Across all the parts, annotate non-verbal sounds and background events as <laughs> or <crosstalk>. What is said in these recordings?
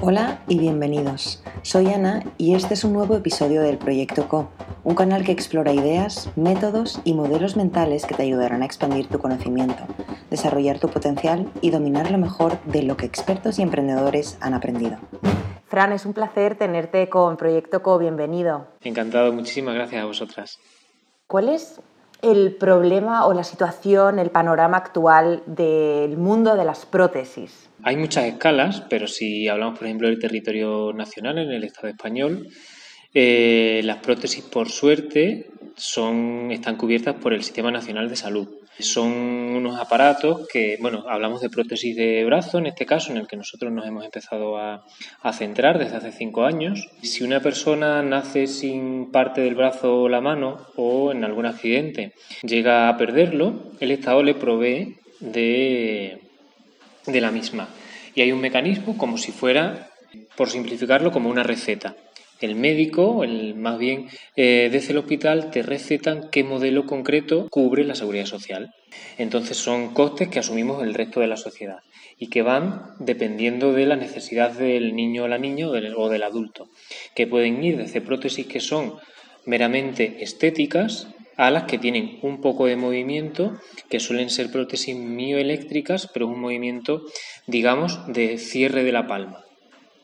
Hola y bienvenidos. Soy Ana y este es un nuevo episodio del Proyecto Co, un canal que explora ideas, métodos y modelos mentales que te ayudarán a expandir tu conocimiento, desarrollar tu potencial y dominar lo mejor de lo que expertos y emprendedores han aprendido. Fran, es un placer tenerte con Proyecto Co. Bienvenido. Encantado, muchísimas gracias a vosotras. ¿Cuál es el problema o la situación, el panorama actual del mundo de las prótesis? Hay muchas escalas, pero si hablamos, por ejemplo, del territorio nacional, en el Estado español, eh, las prótesis, por suerte, son, están cubiertas por el Sistema Nacional de Salud. Son unos aparatos que, bueno, hablamos de prótesis de brazo, en este caso, en el que nosotros nos hemos empezado a, a centrar desde hace cinco años. Si una persona nace sin parte del brazo o la mano o en algún accidente llega a perderlo, el Estado le provee de de la misma. Y hay un mecanismo como si fuera, por simplificarlo, como una receta. El médico, el, más bien eh, desde el hospital, te recetan qué modelo concreto cubre la seguridad social. Entonces son costes que asumimos el resto de la sociedad y que van dependiendo de la necesidad del niño o la niña o del adulto, que pueden ir desde prótesis que son meramente estéticas alas que tienen un poco de movimiento, que suelen ser prótesis mioeléctricas, pero un movimiento, digamos, de cierre de la palma.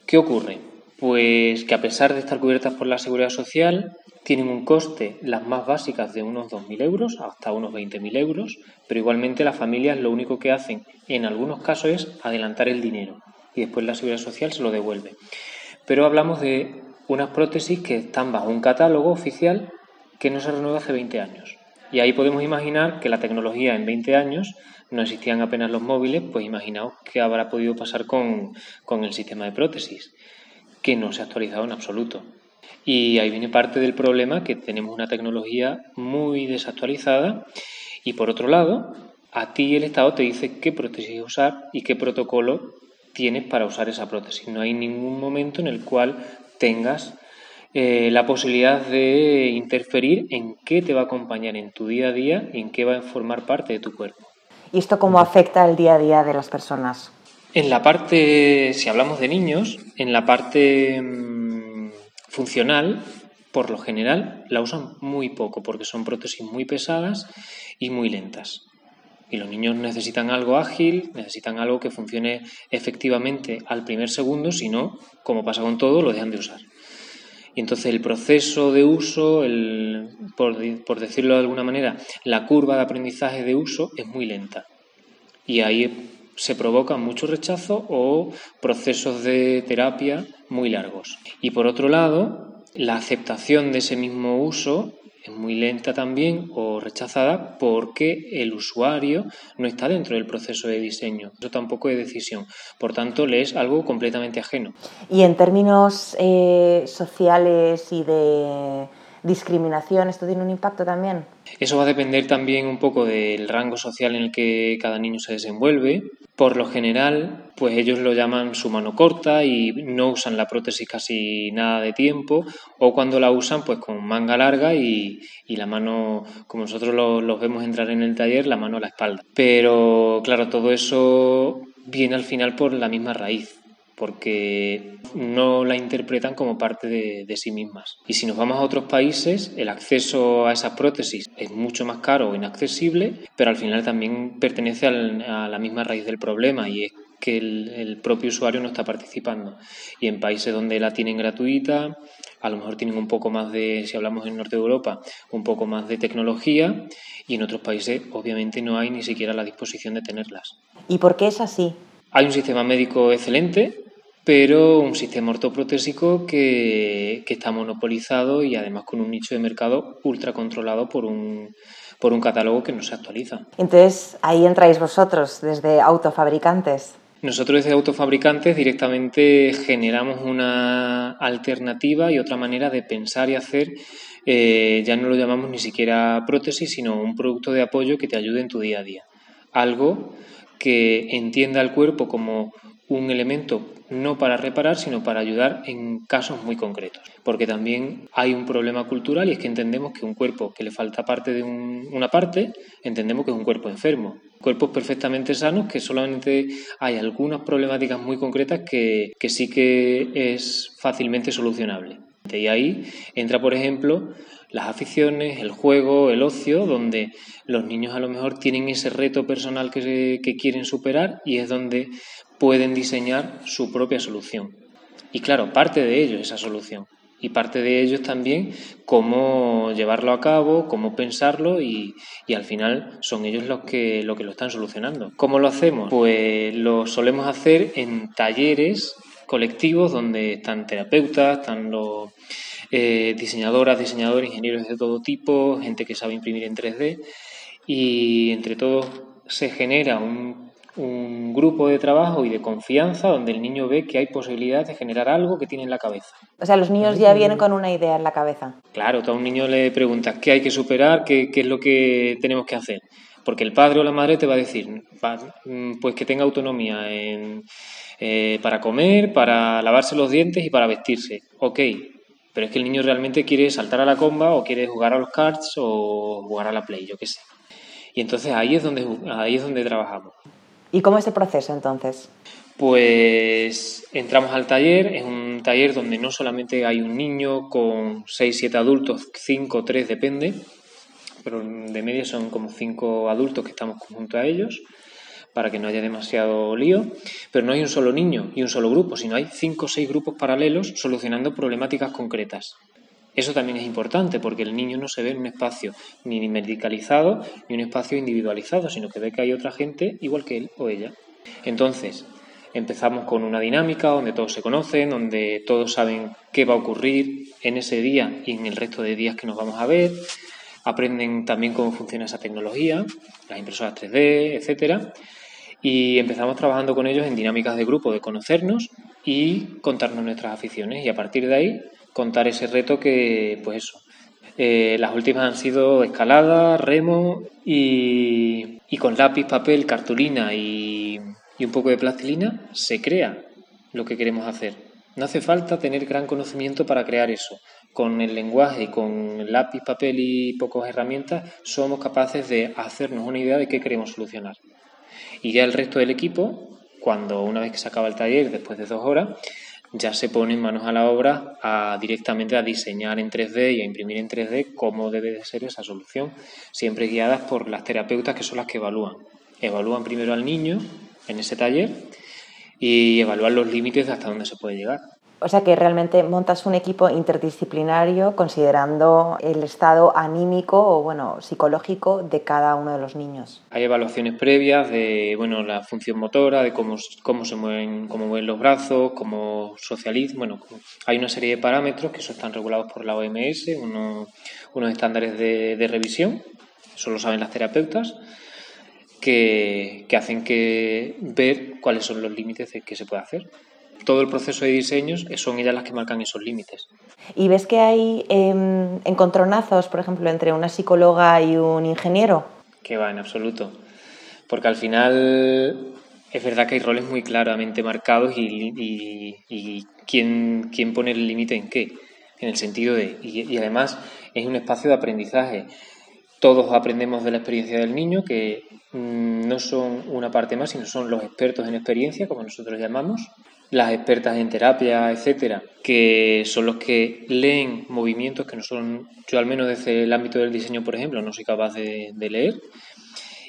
¿Qué ocurre? Pues que a pesar de estar cubiertas por la seguridad social, tienen un coste, las más básicas, de unos 2.000 euros hasta unos 20.000 euros, pero igualmente las familias lo único que hacen en algunos casos es adelantar el dinero y después la seguridad social se lo devuelve. Pero hablamos de unas prótesis que están bajo un catálogo oficial que no se renueva hace 20 años. Y ahí podemos imaginar que la tecnología en 20 años no existían apenas los móviles, pues imaginaos qué habrá podido pasar con, con el sistema de prótesis, que no se ha actualizado en absoluto. Y ahí viene parte del problema que tenemos una tecnología muy desactualizada y por otro lado, a ti el Estado te dice qué prótesis usar y qué protocolo tienes para usar esa prótesis. No hay ningún momento en el cual tengas eh, la posibilidad de interferir en qué te va a acompañar en tu día a día y en qué va a formar parte de tu cuerpo. ¿Y esto cómo afecta el día a día de las personas? En la parte, si hablamos de niños, en la parte mm, funcional, por lo general, la usan muy poco porque son prótesis muy pesadas y muy lentas. Y los niños necesitan algo ágil, necesitan algo que funcione efectivamente al primer segundo, si no, como pasa con todo, lo dejan de usar. Y entonces el proceso de uso, el, por, por decirlo de alguna manera, la curva de aprendizaje de uso es muy lenta. Y ahí se provocan mucho rechazo o procesos de terapia muy largos. Y por otro lado, la aceptación de ese mismo uso es muy lenta también o rechazada porque el usuario no está dentro del proceso de diseño. Eso tampoco es decisión. Por tanto, le es algo completamente ajeno. Y en términos eh, sociales y de discriminación, ¿esto tiene un impacto también? Eso va a depender también un poco del rango social en el que cada niño se desenvuelve. Por lo general, pues ellos lo llaman su mano corta y no usan la prótesis casi nada de tiempo, o cuando la usan, pues con manga larga y, la mano, como nosotros los vemos entrar en el taller, la mano a la espalda. Pero claro, todo eso viene al final por la misma raíz porque no la interpretan como parte de, sí mismas. Y si nos vamos a otros países, el acceso a esas prótesis es mucho más caro o inaccesible, pero al final también pertenece a la misma raíz del problema y es que el, propio usuario no está participando. Y en países donde la tienen gratuita, a lo mejor tienen un poco más de, si hablamos en Norte de Europa, un poco más de tecnología y en otros países obviamente no hay ni siquiera la disposición de tenerlas. ¿Y por qué es así? Hay un sistema médico excelente, pero un sistema ortoprotésico que, que, está monopolizado y además con un nicho de mercado ultra controlado por un, por un catálogo que no se actualiza. Entonces, ahí entráis vosotros desde autofabricantes. Nosotros desde autofabricantes directamente generamos una alternativa y otra manera de pensar y hacer. Eh, ya no lo llamamos ni siquiera prótesis, sino un producto de apoyo que te ayude en tu día a día. Algo que entienda el cuerpo como un elemento no para reparar, sino para ayudar en casos muy concretos. Porque también hay un problema cultural y es que entendemos que un cuerpo que le falta parte de una parte, entendemos que es un cuerpo enfermo. Cuerpos perfectamente sanos que solamente hay algunas problemáticas muy concretas que, que sí que es fácilmente solucionable. Y ahí entra, por ejemplo, las aficiones, el juego, el ocio, donde los niños a lo mejor tienen ese reto personal que, que quieren superar y es donde pueden diseñar su propia solución. Y claro, parte de ello esa solución. Y parte de ellos también cómo llevarlo a cabo, cómo pensarlo y, al final son ellos los que, lo que lo están solucionando. ¿Cómo lo hacemos? Pues lo solemos hacer en talleres colectivos donde están terapeutas, están los eh, diseñadoras, diseñadores, ingenieros de todo tipo, gente que sabe imprimir en 3D y entre todos se genera un un grupo de trabajo y de confianza donde el niño ve que hay posibilidad de generar algo que tiene en la cabeza. O sea, los niños ya vienen con una idea en la cabeza. Claro, tú a un niño le preguntas qué hay que superar, qué, es lo que tenemos que hacer. Porque el padre o la madre te va a decir, mm, pues que tenga autonomía eh, para comer, para lavarse los dientes y para vestirse. Ok, pero es que el niño realmente quiere saltar a la comba o quiere jugar a los cards o jugar a la play, yo qué sé. Y entonces ahí es donde, ahí es donde trabajamos. ¿Y cómo es el proceso entonces? Pues entramos al taller, es un taller donde no solamente hay un niño con 6, 7 adultos, 5, 3, depende, pero de media son como 5 adultos que estamos junto a ellos para que no haya demasiado lío, pero no hay un solo niño y un solo grupo, sino hay 5 o 6 grupos paralelos solucionando problemáticas concretas. Eso también es importante porque el niño no se ve en un espacio ni medicalizado ni un espacio individualizado, sino que ve que hay otra gente igual que él o ella. Entonces, empezamos con una dinámica donde todos se conocen, donde todos saben qué va a ocurrir en ese día y en el resto de días que nos vamos a ver. Aprenden también cómo funciona esa tecnología, las impresoras 3D, etcétera. Y empezamos trabajando con ellos en dinámicas de grupo, de conocernos y contarnos nuestras aficiones. Y a partir de ahí contar ese reto que, pues eso, eh, las últimas han sido escalada, remo y, con lápiz, papel, cartulina y, y, un poco de plastilina se crea lo que queremos hacer. No hace falta tener gran conocimiento para crear eso. Con el lenguaje y con lápiz, papel y pocas herramientas somos capaces de hacernos una idea de qué queremos solucionar. Y ya el resto del equipo, cuando una vez que se acaba el taller, después de dos horas, ya se ponen manos a la obra a directamente a diseñar en 3D y a imprimir en 3D cómo debe de ser esa solución, siempre guiadas por las terapeutas que son las que evalúan. Evalúan primero al niño en ese taller y evalúan los límites de hasta dónde se puede llegar. O sea que realmente montas un equipo interdisciplinario considerando el estado anímico o bueno, psicológico de cada uno de los niños. Hay evaluaciones previas de bueno, la función motora, de cómo, cómo se mueven, cómo mueven los brazos, cómo socializan. Bueno, hay una serie de parámetros que eso están regulados por la OMS, unos, unos estándares de, revisión, eso lo saben las terapeutas. Que, que, hacen que ver cuáles son los límites de que se puede hacer todo el proceso de diseños son ellas las que marcan esos límites. ¿Y ves que hay em, encontronazos, por ejemplo, entre una psicóloga y un ingeniero? Que va, en absoluto. Porque al final es verdad que hay roles muy claramente marcados y, y, quién, quién, pone el límite en qué. En el sentido de. Y, además es un espacio de aprendizaje. Todos aprendemos de la experiencia del niño, que mm, no son una parte más, sino son los expertos en experiencia, como nosotros llamamos, las expertas en terapia, etcétera, que son los que leen movimientos que no son, yo al menos desde el ámbito del diseño, por ejemplo, no soy capaz de, leer.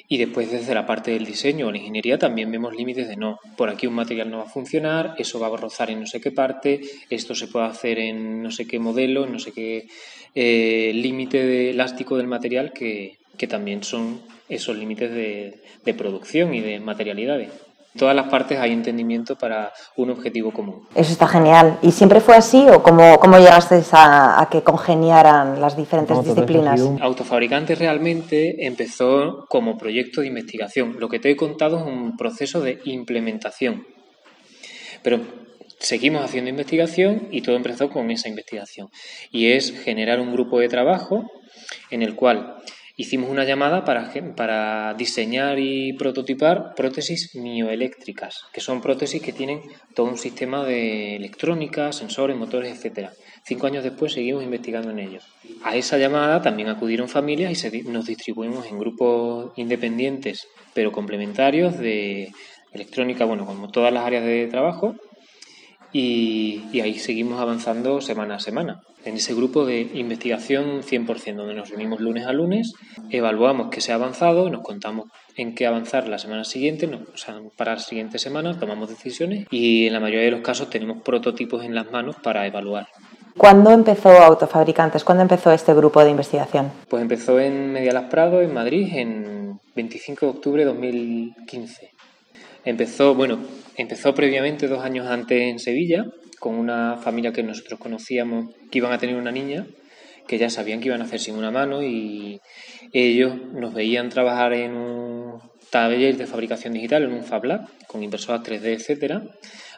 Y después desde la parte del diseño o la ingeniería también vemos límites de no, por aquí un material no va a funcionar, eso va a rozar en no sé qué parte, esto se puede hacer en no sé qué modelo, en no sé qué eh, límite de elástico del material que, que también son esos límites de, de producción y de materialidades todas las partes hay entendimiento para un objetivo común. Eso está genial. ¿Y siempre fue así o cómo, cómo llegaste a, que congeniaran las diferentes disciplinas? Autofabricantes realmente empezó como proyecto de investigación. Lo que te he contado es un proceso de implementación. Pero seguimos haciendo investigación y todo empezó con esa investigación. Y es generar un grupo de trabajo en el cual hicimos una llamada para, diseñar y prototipar prótesis mioeléctricas, que son prótesis que tienen todo un sistema de electrónica, sensores, motores, etcétera. Cinco años después seguimos investigando en ello. A esa llamada también acudieron familias y nos distribuimos en grupos independientes pero complementarios de electrónica, bueno, como todas las áreas de trabajo, y, ahí seguimos avanzando semana a semana. En ese grupo de investigación 100%, donde nos reunimos lunes a lunes, evaluamos qué se ha avanzado, nos contamos en qué avanzar la semana siguiente, o sea, para la siguiente semana tomamos decisiones y en la mayoría de los casos tenemos prototipos en las manos para evaluar. ¿Cuándo empezó Autofabricantes? ¿Cuándo empezó este grupo de investigación? Pues empezó en Medialas Prado, en Madrid, en 25 de octubre de 2015. Empezó, bueno, empezó previamente dos años antes en Sevilla, con una familia que nosotros conocíamos que iban a tener una niña, que ya sabían que iban a hacer sin una mano y ellos nos veían trabajar en un taller de fabricación digital, en un Fab Lab, con impresoras 3D, etcétera.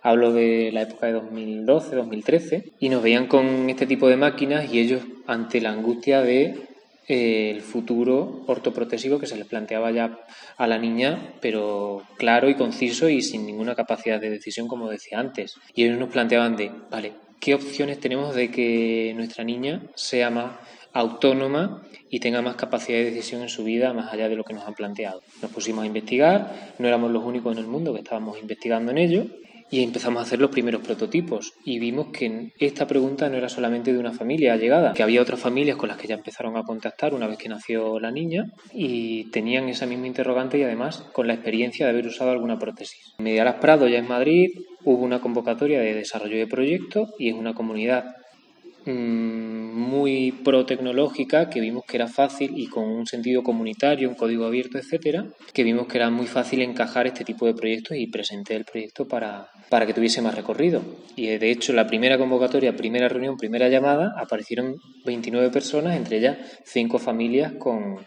Hablo de la época de 2012, 2013, y nos veían con este tipo de máquinas y ellos ante la angustia de el futuro ortoprotésico que se les planteaba ya a la niña, pero claro y conciso y sin ninguna capacidad de decisión, como decía antes. Y ellos nos planteaban de, vale, ¿qué opciones tenemos de que nuestra niña sea más autónoma y tenga más capacidad de decisión en su vida más allá de lo que nos han planteado. Nos pusimos a investigar, no éramos los únicos en el mundo que estábamos investigando en ello y empezamos a hacer los primeros prototipos y vimos que esta pregunta no era solamente de una familia allegada, que había otras familias con las que ya empezaron a contactar una vez que nació la niña y tenían esa misma interrogante y además con la experiencia de haber usado alguna prótesis. Medialas Prado ya en Madrid hubo una convocatoria de desarrollo de proyectos y es una comunidad muy pro tecnológica que vimos que era fácil y con un sentido comunitario, un código abierto, etcétera, que vimos que era muy fácil encajar este tipo de proyectos y presenté el proyecto para, para que tuviese más recorrido. Y de hecho, la primera convocatoria, primera reunión, primera llamada, aparecieron 29 personas, entre ellas 5 familias con,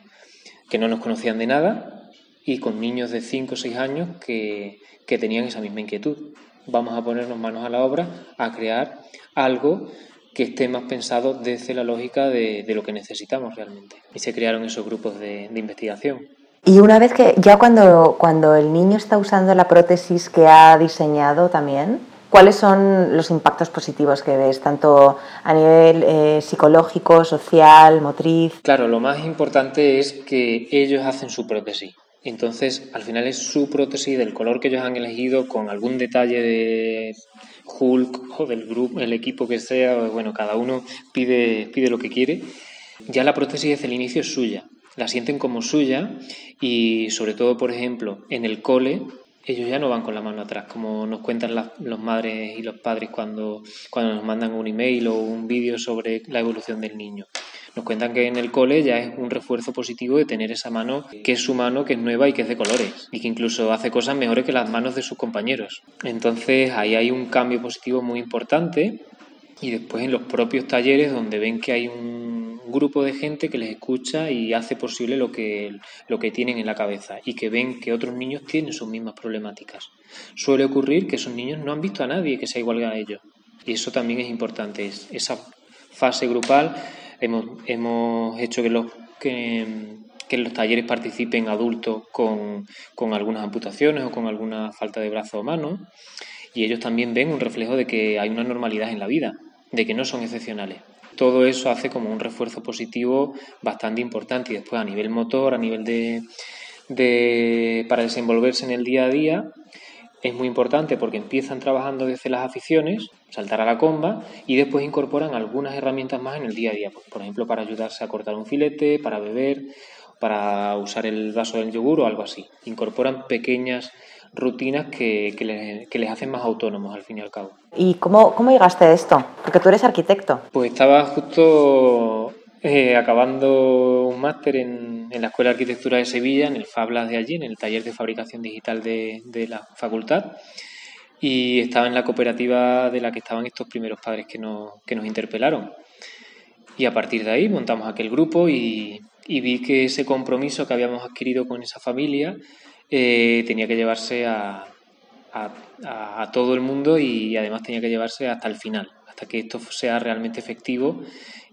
que no nos conocían de nada y con niños de 5 o 6 años que, que tenían esa misma inquietud. Vamos a ponernos manos a la obra a crear algo que esté más pensado desde la lógica de, lo que necesitamos realmente. Y se crearon esos grupos de, investigación. Y una vez que, ya cuando, cuando el niño está usando la prótesis que ha diseñado también, ¿cuáles son los impactos positivos que ves, tanto a nivel eh, psicológico, social, motriz? Claro, lo más importante es que ellos hacen su prótesis. Entonces, al final es su prótesis del color que ellos han elegido, con algún detalle de Hulk o del grupo, el equipo que sea, bueno, cada uno pide, pide lo que quiere. Ya la prótesis desde el inicio es suya, la sienten como suya y sobre todo, por ejemplo, en el cole ellos ya no van con la mano atrás, como nos cuentan las, los madres y los padres cuando, cuando nos mandan un email o un vídeo sobre la evolución del niño. Nos cuentan que en el cole ya es un refuerzo positivo de tener esa mano que es su mano, que es nueva y que es de colores y que incluso hace cosas mejores que las manos de sus compañeros. Entonces ahí hay un cambio positivo muy importante y después en los propios talleres donde ven que hay un grupo de gente que les escucha y hace posible lo que, lo que tienen en la cabeza y que ven que otros niños tienen sus mismas problemáticas. Suele ocurrir que esos niños no han visto a nadie que sea igual a ellos y eso también es importante, esa fase grupal Hemos, hemos hecho que los, que, en los talleres participen adultos con, con, algunas amputaciones o con alguna falta de brazo o mano y ellos también ven un reflejo de que hay una normalidad en la vida, de que no son excepcionales. Todo eso hace como un refuerzo positivo bastante importante y después a nivel motor, a nivel de, de para desenvolverse en el día a día, es muy importante porque empiezan trabajando desde las aficiones, saltar a la comba, y después incorporan algunas herramientas más en el día a día, por ejemplo, para ayudarse a cortar un filete, para beber, para usar el vaso del yogur o algo así. Incorporan pequeñas rutinas que, que, les, hacen más autónomos al fin y al cabo. ¿Y cómo, cómo llegaste a esto? Porque tú eres arquitecto. Pues estaba justo eh, acabando un máster en, en, la Escuela de Arquitectura de Sevilla, en el FabLab de allí, en el taller de fabricación digital de, de, la facultad, y estaba en la cooperativa de la que estaban estos primeros padres que nos, que nos interpelaron. Y a partir de ahí montamos aquel grupo y, y vi que ese compromiso que habíamos adquirido con esa familia eh, tenía que llevarse a, a, a, todo el mundo y además tenía que llevarse hasta el final, hasta que esto sea realmente efectivo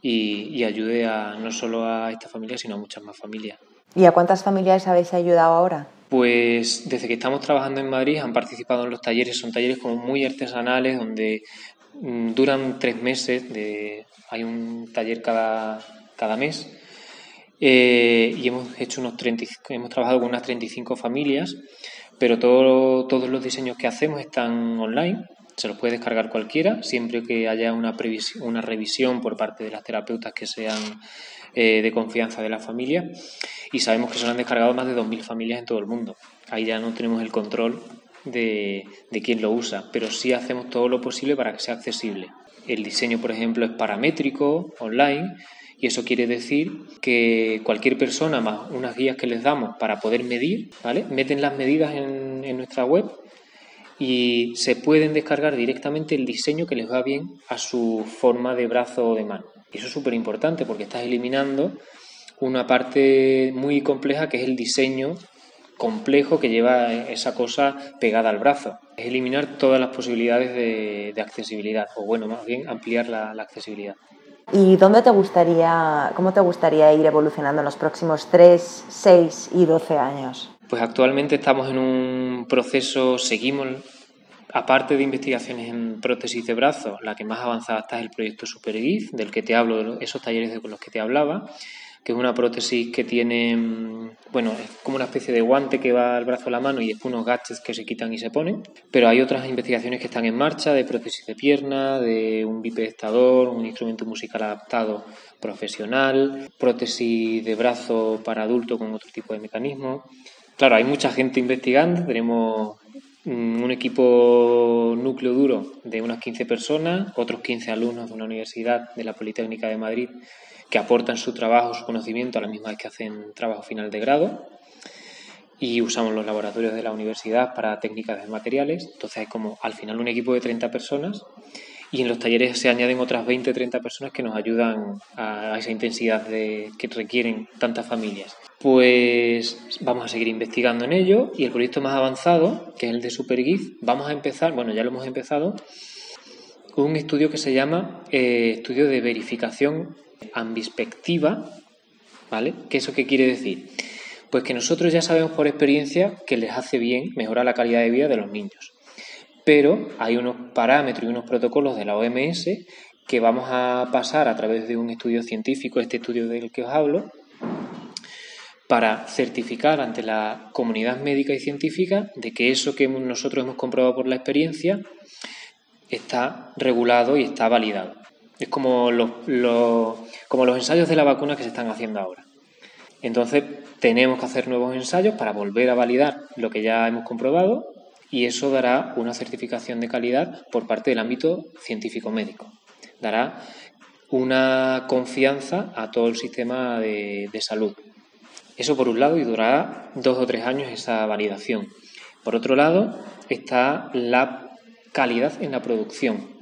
y, ayude a, no solo a esta familia, sino a muchas más familias. ¿Y a cuántas familias habéis ayudado ahora? Pues desde que estamos trabajando en Madrid han participado en los talleres, son talleres como muy artesanales donde mm, duran tres meses, de, hay un taller cada, cada mes eh, y hemos hecho unos 30, hemos trabajado con unas 35 familias, pero todo, todos los diseños que hacemos están online, se los puede descargar cualquiera, siempre que haya una, una revisión por parte de las terapeutas que sean eh, de confianza de la familia y sabemos que se han descargado más de 2.000 familias en todo el mundo. Ahí ya no tenemos el control de, de quién lo usa, pero sí hacemos todo lo posible para que sea accesible. El diseño, por ejemplo, es paramétrico, online, y eso quiere decir que cualquier persona más unas guías que les damos para poder medir, ¿vale? Meten las medidas en nuestra web y se pueden descargar directamente el diseño que les va bien a su forma de brazo o de mano. Y eso es súper importante porque estás eliminando una parte muy compleja que es el diseño complejo que lleva esa cosa pegada al brazo. Es eliminar todas las posibilidades de, accesibilidad, o bueno, más bien ampliar la, la, accesibilidad. ¿Y dónde te gustaría, cómo te gustaría ir evolucionando en los próximos 3, 6 y 12 años? Pues actualmente estamos en un proceso, seguimos Aparte de investigaciones en prótesis de brazo, la que más avanzada está es el proyecto SuperGIF, del que te hablo, esos talleres de los que te hablaba, que es una prótesis que tiene, mm, bueno, es como una especie de guante que va al brazo a la mano y después unos gadgets que se quitan y se ponen. Pero hay otras investigaciones que están en marcha de prótesis de pierna, de un bipedestador, un instrumento musical adaptado profesional, prótesis de brazo para adulto con otro tipo de mecanismo. Claro, hay mucha gente investigando, tenemos Mm, un equipo núcleo duro de unas 15 personas, otros 15 alumnos de una universidad de la Politécnica de Madrid que aportan su trabajo, su conocimiento a la misma vez que hacen trabajo final de grado y usamos los laboratorios de la universidad para técnicas de materiales. Entonces hay como al final un equipo de 30 personas y en los talleres se añaden otras 20 30 personas que nos ayudan a esa intensidad de, que requieren tantas familias. Pues vamos a seguir investigando en ello y el proyecto más avanzado, que es el de SuperGIF, vamos a empezar, bueno, ya lo hemos empezado, con un estudio que se llama eh, estudio de verificación ambispectiva, ¿vale? ¿Qué eso qué quiere decir? Pues que nosotros ya sabemos por experiencia que les hace bien mejorar la calidad de vida de los niños pero hay unos parámetros y unos protocolos de la OMS que vamos a pasar a través de un estudio científico, este estudio del que os hablo, para certificar ante la comunidad médica y científica de que eso que nosotros hemos comprobado por la experiencia está regulado y está validado. Es como los, como los ensayos de la vacuna que se están haciendo ahora. Entonces tenemos que hacer nuevos ensayos para volver a validar lo que ya hemos comprobado y eso dará una certificación de calidad por parte del ámbito científico médico. Dará una confianza a todo el sistema de, salud. Eso por un lado y durará dos o tres años esa validación. Por otro lado está la calidad en la producción.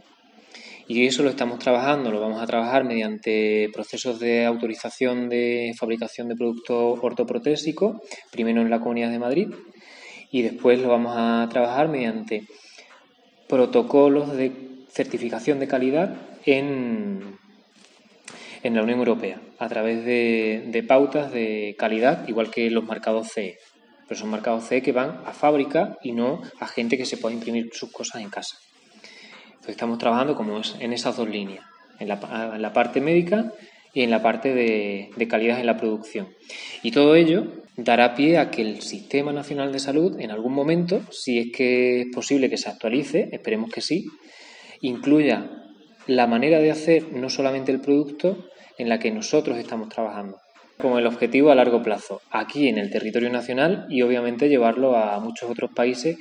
Y eso lo estamos trabajando, lo vamos a trabajar mediante procesos de autorización de fabricación de productos ortoprotésicos, primero en la Comunidad de Madrid y después lo vamos a trabajar mediante protocolos de certificación de calidad en, en la Unión Europea a través de, pautas de calidad, igual que los marcados CE. Pero son marcados CE que van a fábrica y no a gente que se pueda imprimir sus cosas en casa. Entonces estamos trabajando como en esas dos líneas, en la, en la parte médica y en la parte de, de calidad en la producción. Y todo ello dará pie a que el Sistema Nacional de Salud, en algún momento, si es que es posible que se actualice, esperemos que sí, incluya la manera de hacer no solamente el producto en la que nosotros estamos trabajando, con el objetivo a largo plazo, aquí en el territorio nacional y obviamente llevarlo a muchos otros países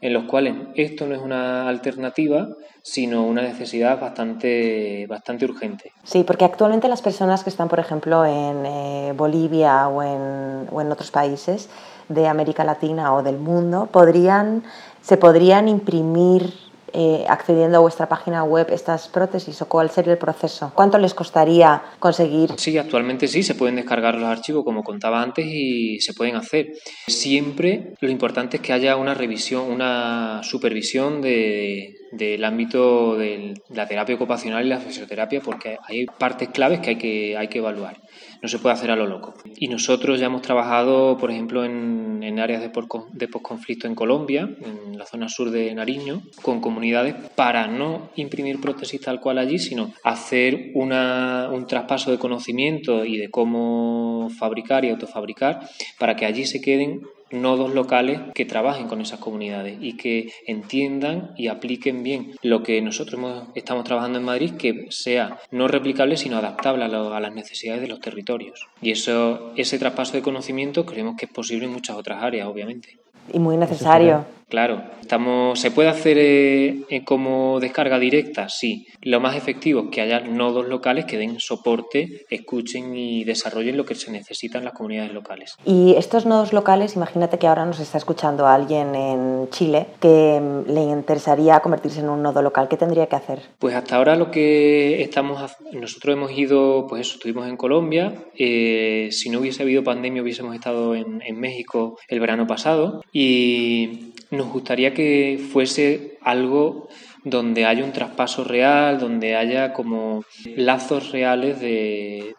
en los cuales esto no es una alternativa, sino una necesidad bastante, bastante urgente. Sí, porque actualmente las personas que están, por ejemplo, en eh, Bolivia o en, o en otros países de América Latina o del mundo, podrían, se podrían imprimir eh, accediendo a vuestra página web estas prótesis o cuál sería el proceso? ¿Cuánto les costaría conseguir? Sí, actualmente sí, se pueden descargar los archivos como contaba antes y se pueden hacer. Siempre lo importante es que haya una revisión, una supervisión de, del ámbito de la terapia ocupacional y la fisioterapia porque hay partes claves que hay que, hay que evaluar. No se puede hacer a lo loco. Y nosotros ya hemos trabajado, por ejemplo, en, en áreas de, de posconflicto en Colombia, en la zona sur de Nariño, con comunidades para no imprimir prótesis tal cual allí, sino hacer una, un traspaso de conocimiento y de cómo fabricar y autofabricar para que allí se queden nodos locales que trabajen con esas comunidades y que entiendan y apliquen bien lo que nosotros estamos trabajando en Madrid, que sea no replicable sino adaptable a, las necesidades de los territorios. Y eso, ese traspaso de conocimiento creemos que es posible en muchas otras áreas, obviamente. Y muy necesario. Claro, estamos, ¿se puede hacer eh, eh, como descarga directa? Sí. Lo más efectivo es que haya nodos locales que den soporte, escuchen y desarrollen lo que se necesita en las comunidades locales. Y estos nodos locales, imagínate que ahora nos está escuchando alguien en Chile que mm, le interesaría convertirse en un nodo local. ¿Qué tendría que hacer? Pues hasta ahora lo que estamos, nosotros hemos ido, pues eso, estuvimos en Colombia. Eh, si no hubiese habido pandemia, hubiésemos estado en, en México el verano pasado y nos gustaría que fuese algo donde haya un traspaso real, donde haya como lazos reales de,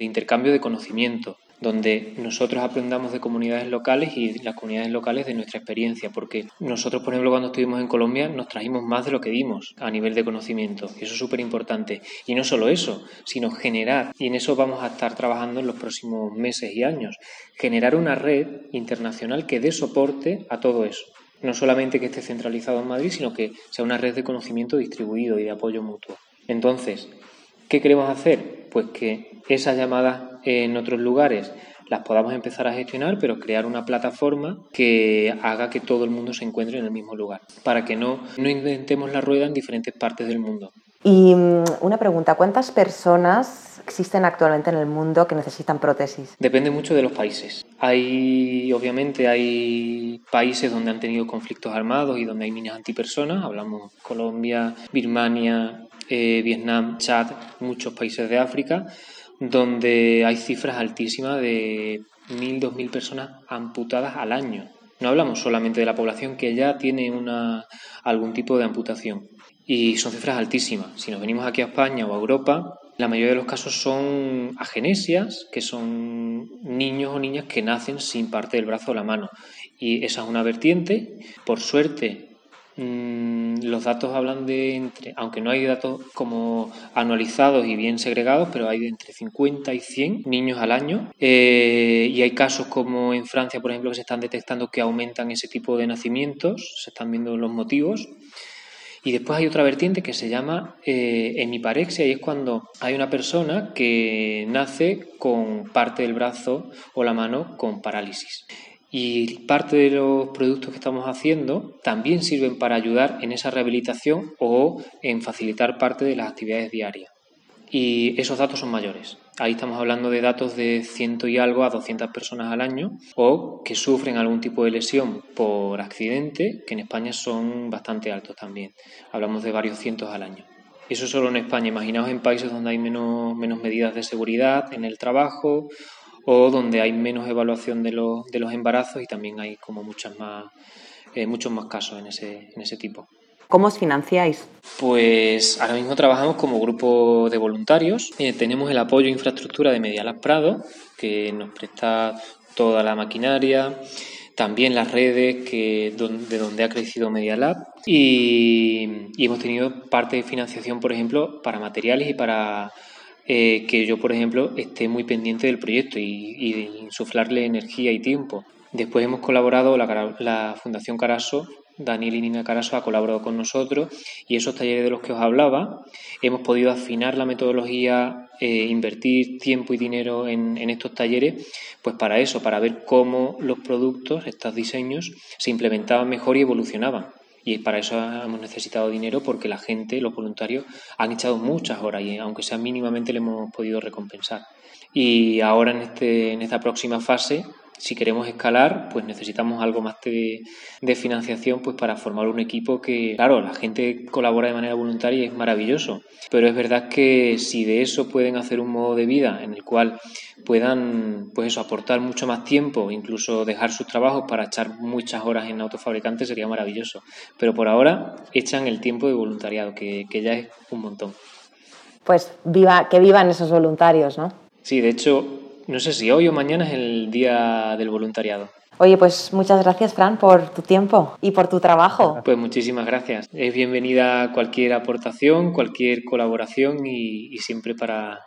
intercambio de conocimiento, donde nosotros aprendamos de comunidades locales y las comunidades locales de nuestra experiencia, porque nosotros, por ejemplo, cuando estuvimos en Colombia nos trajimos más de lo que dimos a nivel de conocimiento, y eso es súper importante. Y no solo eso, sino generar, y en eso vamos a estar trabajando en los próximos meses y años, generar una red internacional que dé soporte a todo eso no solamente que esté centralizado en Madrid, sino que sea una red de conocimiento distribuido y de apoyo mutuo. Entonces, ¿qué queremos hacer? Pues que esas llamadas en otros lugares las podamos empezar a gestionar, pero crear una plataforma que haga que todo el mundo se encuentre en el mismo lugar, para que no, no inventemos la rueda en diferentes partes del mundo. Y mm, una pregunta, ¿cuántas personas existen actualmente en el mundo que necesitan prótesis? Depende mucho de los países. Hay, obviamente, hay países donde han tenido conflictos armados y donde hay minas antipersonas. Hablamos Colombia, Birmania, eh, Vietnam, Chad, muchos países de África, donde hay cifras altísimas de mil, dos mil personas amputadas al año. No hablamos solamente de la población que ya tiene una, algún tipo de amputación. Y son cifras altísimas. Si nos venimos aquí a España o a Europa, la mayoría de los casos son agenesias, que son niños o niñas que nacen sin parte del brazo o la mano. Y esa es una vertiente. Por suerte, los datos hablan de entre, aunque no hay datos como anualizados y bien segregados, pero hay de entre 50 y 100 niños al año. Eh, y hay casos como en Francia, por ejemplo, que se están detectando que aumentan ese tipo de nacimientos, se están viendo los motivos. Y después hay otra vertiente que se llama eh, hemiparexia y es cuando hay una persona que nace con parte del brazo o la mano con parálisis. Y parte de los productos que estamos haciendo también sirven para ayudar en esa rehabilitación o en facilitar parte de las actividades diarias y esos datos son mayores. Ahí estamos hablando de datos de ciento y algo a 200 personas al año o que sufren algún tipo de lesión por accidente, que en España son bastante altos también. Hablamos de varios cientos al año. Eso solo en España. Imaginaos en países donde hay menos, menos medidas de seguridad en el trabajo o donde hay menos evaluación de los, de los embarazos y también hay como muchas más, eh, muchos más casos en ese, en ese tipo. ¿Cómo os financiáis? Pues ahora mismo trabajamos como grupo de voluntarios. Eh, tenemos el apoyo e infraestructura de Medialab Prado, que nos presta toda la maquinaria, también las redes que, de donde ha crecido Medialab y, y hemos tenido parte de financiación, por ejemplo, para materiales y para eh, que yo, por ejemplo, esté muy pendiente del proyecto y, y insuflarle energía y tiempo. Después hemos colaborado la, la Fundación Caraso Daniel y Nina Caraso ha colaborado con nosotros y esos talleres de los que os hablaba hemos podido afinar la metodología, eh, invertir tiempo y dinero en, estos talleres, pues para eso, para ver cómo los productos, estos diseños, se implementaban mejor y evolucionaban. Y para eso hemos necesitado dinero porque la gente, los voluntarios, han echado muchas horas y aunque sea mínimamente le hemos podido recompensar. Y ahora en, este, en esta próxima fase si queremos escalar, pues necesitamos algo más de, financiación pues para formar un equipo que, claro, la gente colabora de manera voluntaria y es maravilloso, pero es verdad que si de eso pueden hacer un modo de vida en el cual puedan, pues eso, aportar mucho más tiempo, incluso dejar sus trabajos para echar muchas horas en autofabricantes, sería maravilloso. Pero por ahora echan el tiempo de voluntariado, que, que ya es un montón. Pues viva, que vivan esos voluntarios, ¿no? Sí, de hecho, no sé si hoy o mañana es el día del voluntariado. Oye, pues muchas gracias, Fran, por tu tiempo y por tu trabajo. <laughs> Pues muchísimas gracias. Es bienvenida cualquier aportación, cualquier colaboración y, siempre para,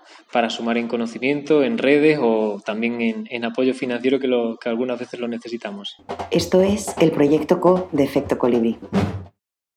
sumar en conocimiento, en redes o también en, apoyo financiero que, que algunas veces lo necesitamos. Esto es el proyecto CO de Efecto Colibrí.